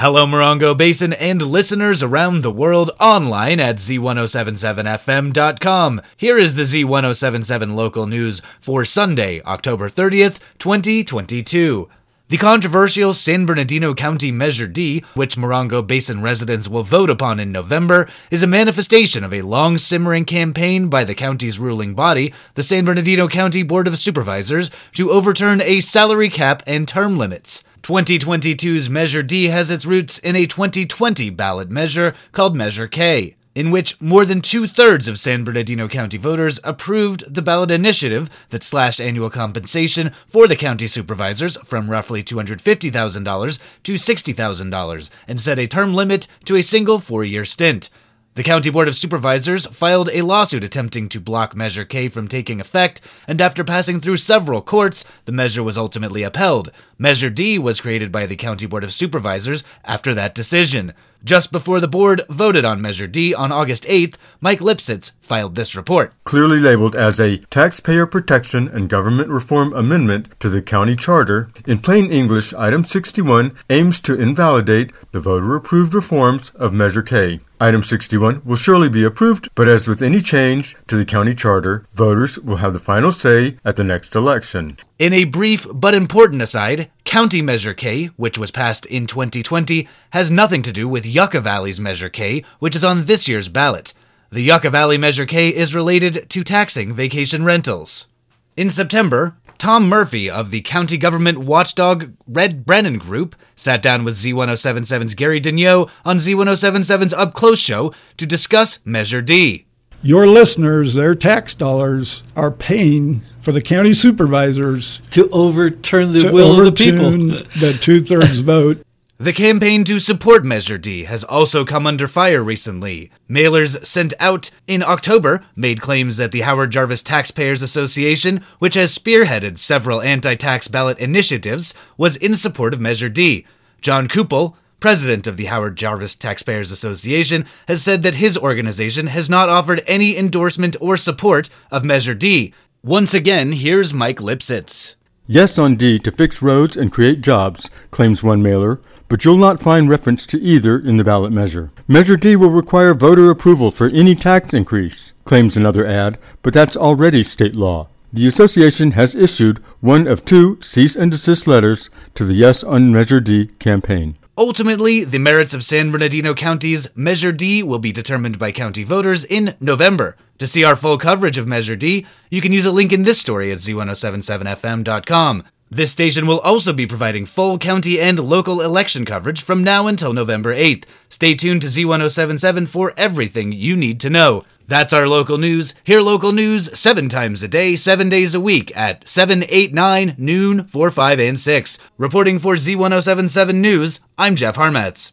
Hello, Morongo Basin and listeners around the world online at z1077fm.com. Here is the Z1077 local news for Sunday, October 30th, 2022. The controversial San Bernardino County Measure D, which Morongo Basin residents will vote upon in November, is a manifestation of a long simmering campaign by the county's ruling body, the San Bernardino County Board of Supervisors, to overturn a salary cap and term limits. 2022's Measure D has its roots in a 2020 ballot measure called Measure K, in which more than two thirds of San Bernardino County voters approved the ballot initiative that slashed annual compensation for the county supervisors from roughly $250,000 to $60,000 and set a term limit to a single four year stint. The County Board of Supervisors filed a lawsuit attempting to block Measure K from taking effect, and after passing through several courts, the measure was ultimately upheld. Measure D was created by the County Board of Supervisors after that decision. Just before the board voted on Measure D on August 8th, Mike Lipsitz filed this report. Clearly labeled as a Taxpayer Protection and Government Reform Amendment to the County Charter, in plain English, Item 61 aims to invalidate the voter approved reforms of Measure K. Item 61 will surely be approved, but as with any change to the county charter, voters will have the final say at the next election. In a brief but important aside, County Measure K, which was passed in 2020, has nothing to do with Yucca Valley's Measure K, which is on this year's ballot. The Yucca Valley Measure K is related to taxing vacation rentals. In September, Tom Murphy of the county government watchdog Red Brennan Group sat down with Z1077's Gary Daigneault on Z1077's Up Close show to discuss Measure D. Your listeners, their tax dollars are paying for the county supervisors to overturn the to will of the people. the two thirds vote. The campaign to support Measure D has also come under fire recently. Mailers sent out in October made claims that the Howard Jarvis Taxpayers Association, which has spearheaded several anti tax ballot initiatives, was in support of Measure D. Jon Coupal, president of the Howard Jarvis Taxpayers Association, has said that his organization has not offered any endorsement or support of Measure D. Once again, here's Mike Lipsitz. Yes on D to fix roads and create jobs, claims one mailer, but you'll not find reference to either in the ballot measure. Measure D will require voter approval for any tax increase, claims another ad, but that's already state law. The association has issued one of two cease and desist letters to the Yes on Measure D campaign. Ultimately, the merits of San Bernardino County's Measure D will be determined by county voters in November. To see our full coverage of Measure D, you can use a link in this story at z1077fm.com. This station will also be providing full county and local election coverage from now until November 8th. Stay tuned to Z1077 for everything you need to know. That's our local news. Hear local news seven times a day, seven days a week at 7, 8, 9, noon, 4, 5, and 6. Reporting for Z1077 News, I'm Jeff Harmetz.